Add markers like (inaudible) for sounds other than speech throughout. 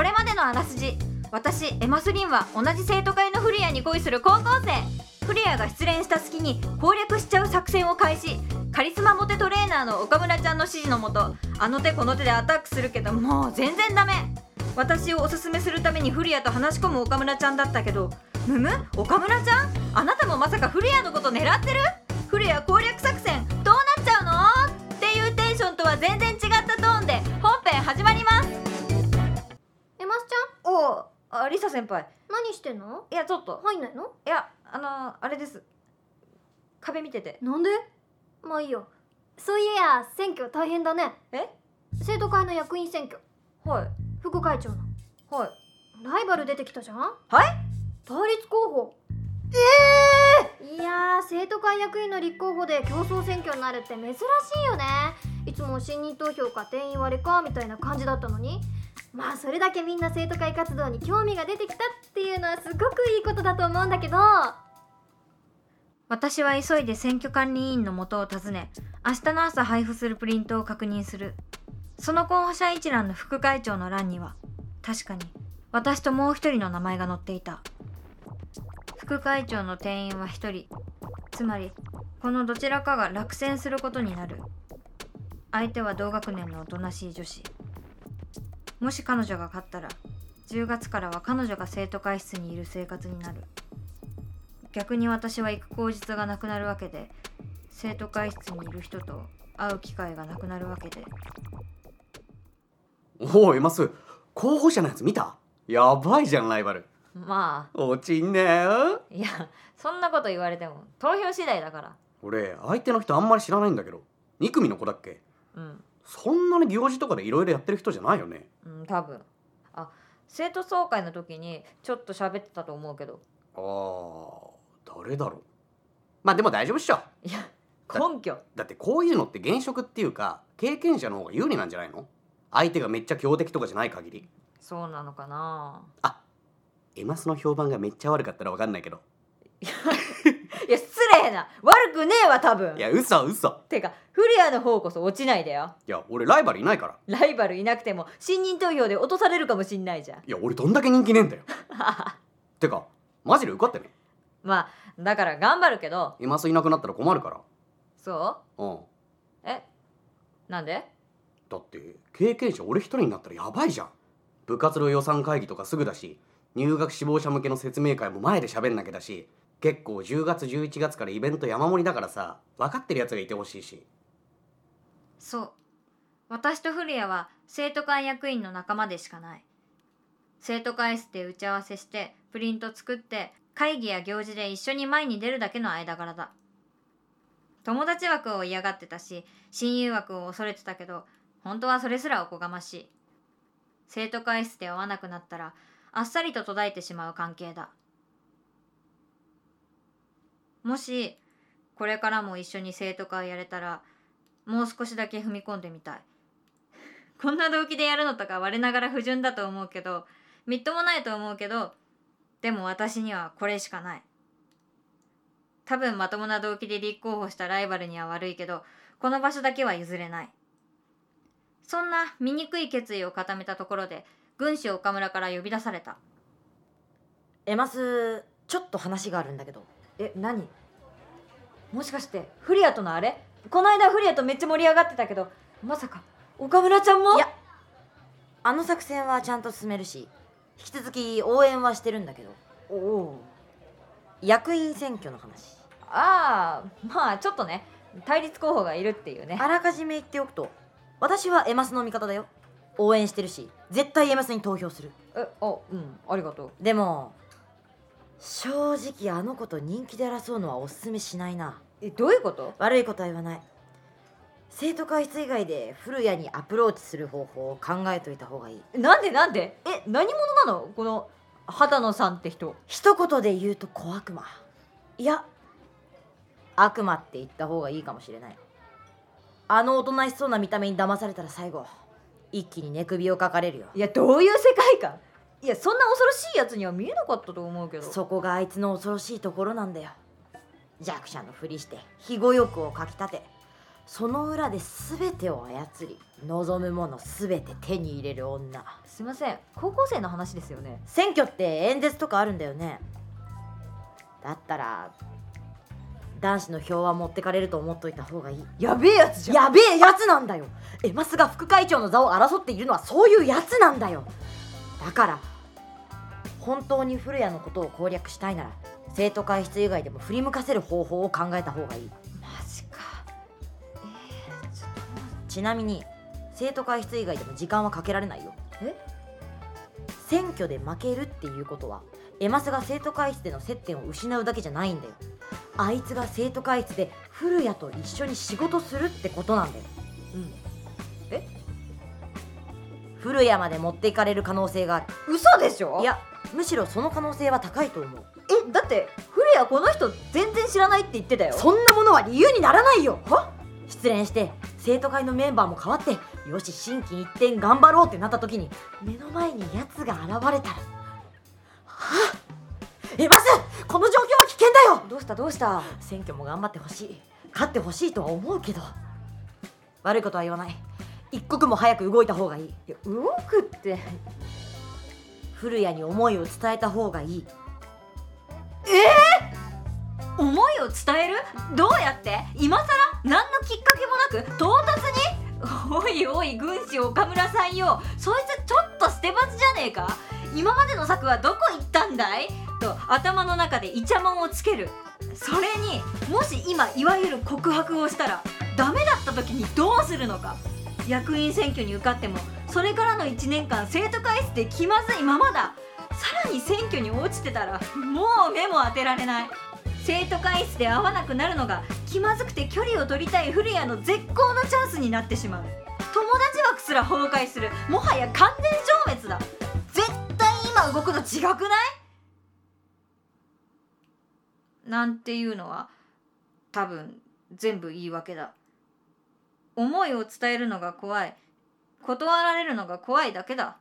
これまでのあらすじ私エマスリンは同じ生徒会のフリアに恋する高校生。フリアが失恋した隙に攻略しちゃう作戦を開始。カリスマモテトレーナーの岡村ちゃんの指示のもとあの手この手でアタックするけどもう全然ダメ。私をおすすめするためにフリアと話し込む岡村ちゃんだったけどむむ？岡村ちゃん？あなたもまさかフリアのこと狙ってる？フリア攻略作戦どうなっちゃうの？っていうテンションとは全然違ったトーンで本編始まります。えますちおおあリサ先輩。ゃん何してんの？いやちょっと。入んないの？いやあのあれです。壁見てて。なんで？まあいいよ。そういや選挙大変だね。え？生徒会の役員選挙。はい。副会長の。はい。ライバル出てきたじゃん？はい？対立候補。ええいやー生徒会役員の立候補で競争選挙になるって珍しいよね。いつも信任投票か定員割れかみたいな感じだったのにまあそれだけみんな生徒会活動に興味が出てきたっていうのはすごくいいことだと思うんだけど。私は急いで選挙管理委員の元を訪ね明日の朝配布するプリントを確認する。その候補者一覧の副会長の欄には確かに私ともう一人の名前が載っていた。副会長の定員は一人。つまりこのどちらかが落選することになる。相手は同学年のおとなしい女子。もし彼女が勝ったら10月からは彼女が生徒会室にいる生活になる。逆に私は行く口実がなくなるわけで生徒会室にいる人と会う機会がなくなるわけで。おおエマス候補者のやつ見た？やばいじゃんライバル。ま落ちんねよあいやそんなこと言われても投票次第だから。俺相手の人あんまり知らないんだけど。2組の子だっけ？うんそんなに行事とかでいろいろやってる人じゃないよね。うん多分。あ生徒総会の時にちょっと喋ってたと思うけど。あー誰だろう。まあでも大丈夫っしょ。いや根拠。だってこういうのって現職っていうか経験者の方が有利なんじゃないの？相手がめっちゃ強敵とかじゃない限り。そうなのかな。あエマスの評判がめっちゃ悪かったら分かんないけど (laughs) いや失礼な。悪くねえわ多分。いや嘘嘘。てかフリアの方こそ落ちないでよ。いや俺ライバルいないから。ライバルいなくても信任投票で落とされるかもしんないじゃん。いや俺どんだけ人気ねえんだよ。(laughs) てかマジで受かってね。まあだから頑張るけど。エマスいなくなったら困るかそらうん。うえ？なんで？だって経験者俺一人になったらやばいじゃん。部活の予算会議とかすぐだし入学志望者向けの説明会も前で喋んなきゃだし結構10月11月からイベント山盛りだからさ分かってるやつがいてほしいし。そう。私と古谷は生徒会役員の仲間でしかない。生徒会室で打ち合わせしてプリント作って会議や行事で一緒に前に出るだけの間柄だ。友達枠を嫌がってたし親友枠を恐れてたけど本当はそれすらおこがましい。生徒会室で会わなくなったらあっさりと途絶えてしまう関係だ。もしこれからも一緒に生徒会やれたらもう少しだけ踏み込んでみたい。(laughs) こんな動機でやるのとか我ながら不純だと思うけどみっともないと思うけどでも私にはこれしかない。多分まともな動機で立候補したライバルには悪いけどこの場所だけは譲れない。そんな醜い決意を固めたところで軍師岡村から呼び出された。エマスちょっと話があるんだけど。え何？もしかしてフリアとのあれ？この間フリアとめっちゃ盛り上がってたけどまさか岡村ちゃんも？いやあの作戦はちゃんと進めるし引き続き応援はしてるんだけど。おお役員選挙の話。ああまあちょっとね対立候補がいるっていうね。あらかじめ言っておくと私はエマスの味方だよ。応援してるし絶対エマスに投票する。えあうんありがとう。でも正直あの子と人気で争うのはおすすめしないな。えどういうこと？悪いことは言わない。生徒会室以外で古谷にアプローチする方法を考えといた方がいい。なんでなんで？え？何者なの？この畑野さんって人。一言で言うと小悪魔。いや悪魔って言った方がいいかもしれない。あのおとなしそうな見た目に騙されたら最後一気に寝首をかかれるよ。いやどういう世界観？いやそんな恐ろしいやつには見えなかったと思うけど。そこがあいつの恐ろしいところなんだよ。弱者のふりして庇護欲をかきたてその裏で全てを操り望むもの全て手に入れる女。すいません。高校生の話ですよね。選挙って演説とかあるんだよね。だったら男子の票は持ってかれると思っといた方がいい。やべえやつじゃん。やべえやつなんだよ。エマスが副会長の座を争っているのはそういうやつなんだよ。だから本当に古谷のことを攻略したいなら生徒会室以外でも振り向かせる方法を考えた方がいい。マジか。えー、ちょっとちなみに生徒会室以外でも時間はかけられないよ。え？選挙で負けるっていうことはエマスが生徒会室での接点を失うだけじゃないんだよ。あいつが生徒会室で古谷と一緒に仕事するってことなんだよ。うん。え？古谷まで持っていかれる可能性がある。嘘でしょ？いやむしろその可能性は高いと思う。えだって古谷この人全然知らないって言ってたよ。そんなものは理由にならないよ。は？失恋して生徒会のメンバーも変わってよし心機一転頑張ろうってなった時に目の前に奴が現れたら。はあ？エマス！この状況は危険だよ！どうした？どうした？選挙も頑張ってほしい。勝ってほしいとは思うけど。悪いことは言わない。一刻も早く動いた方がいい。いや動くって古谷に思いを伝えた方がいい。え思いを伝える？どうやって？今さら何のきっかけもなく？唐突に？おいおい軍師岡村さんよ。そいつちょっと捨て罰じゃねえか？今までの策はどこ行ったんだい？と頭の中でイチャモンをつける。それにもし今いわゆる告白をしたらダメだった時にどうするのか？役員選挙に受かってもそれからの1年間生徒会室で気まずいままだ。さらに選挙に落ちてたらもう目も当てられない。生徒会室で会わなくなるのが気まずくて距離を取りたい古谷の絶好のチャンスになってしまう。友達枠すら崩壊する。もはや完全消滅だ。絶対今動くの違くない？なんていうのは多分全部言い訳だ。思いを伝えるのが怖い。断られるのが怖いだけだ。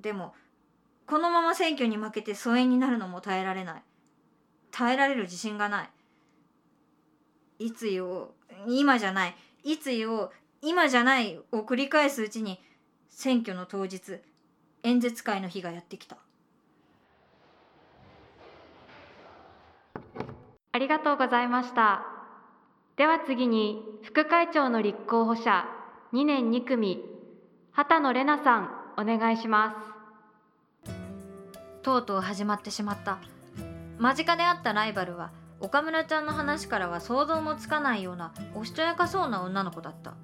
でもこのまま選挙に負けて疎遠になるのも耐えられない。耐えられる自信がない。いつ言おう今じゃない。いつ言おう今じゃないを繰り返すうちに選挙の当日演説会の日がやってきた。ありがとうございました。では次に副会長の立候補者2年2組畑野玲奈さんお願いします。とうとう始まってしまった。間近であったライバルは岡村ちゃんの話からは想像もつかないようなおしとやかそうな女の子だった。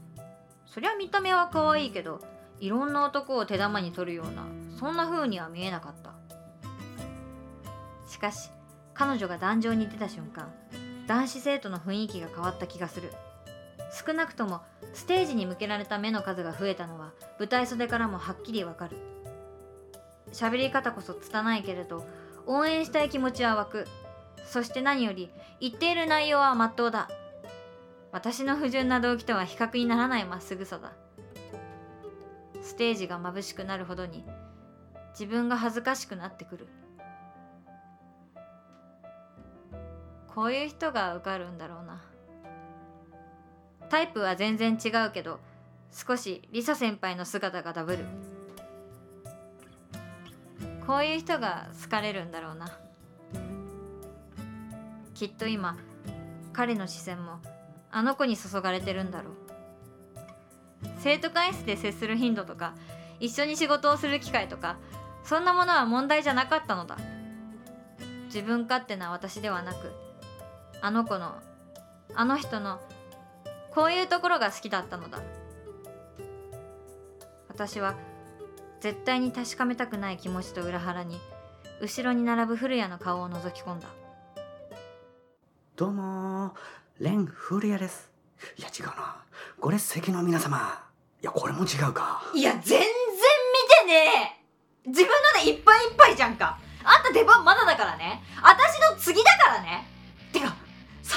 そりゃ見た目は可愛いけどいろんな男を手玉に取るようなそんな風には見えなかった。しかし彼女が壇上に出た瞬間男子生徒の雰囲気が変わった気がする。少なくともステージに向けられた目の数が増えたのは舞台袖からもはっきりわかる。喋り方こそ拙いけれど応援したい気持ちは湧く。そして何より言っている内容はまっとうだ。私の不純な動機とは比較にならないまっすぐさだ。ステージが眩しくなるほどに自分が恥ずかしくなってくる。こういう人が受かるんだろうな。タイプは全然違うけど少しリサ先輩の姿がダブる。こういう人が好かれるんだろうな。きっと今彼の視線もあの子に注がれてるんだろう。生徒会室で接する頻度とか一緒に仕事をする機会とかそんなものは問題じゃなかったのだ。自分勝手な私ではなくあの子のあの人のこういうところが好きだったのだ。私は絶対に確かめたくない気持ちと裏腹に後ろに並ぶ古谷の顔を覗き込んだ。どうもーレンフリアです。いや違うな。ご列席の皆様。いやこれも違うか。いや全然見てねえ。自分のでいっぱいいっぱいじゃんか。あんた出番まだだからね。私の次だからね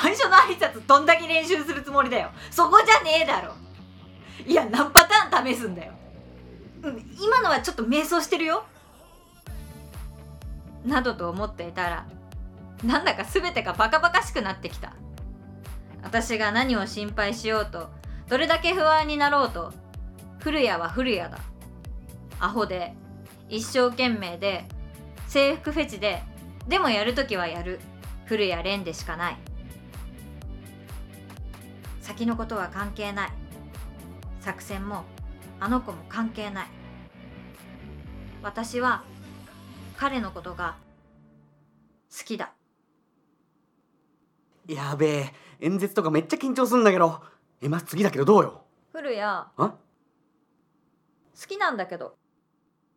最初の挨拶どんだけ練習するつもりだよ。そこじゃねえだろ。いや何パターン試すんだよ。うん今のはちょっと迷走してるよ。などと思っていたらなんだか全てがバカバカしくなってきた。私が何を心配しようとどれだけ不安になろうと古谷は古谷だ。アホで一生懸命で制服フェチででもやるときはやる。古谷蓮でしかない。先のことは関係ない。作戦もあの子も関係ない。私は彼のことが好きだ。やべえ演説とかめっちゃ緊張すんだけど。えま次だけどどうよ？古谷。好あきなんだけど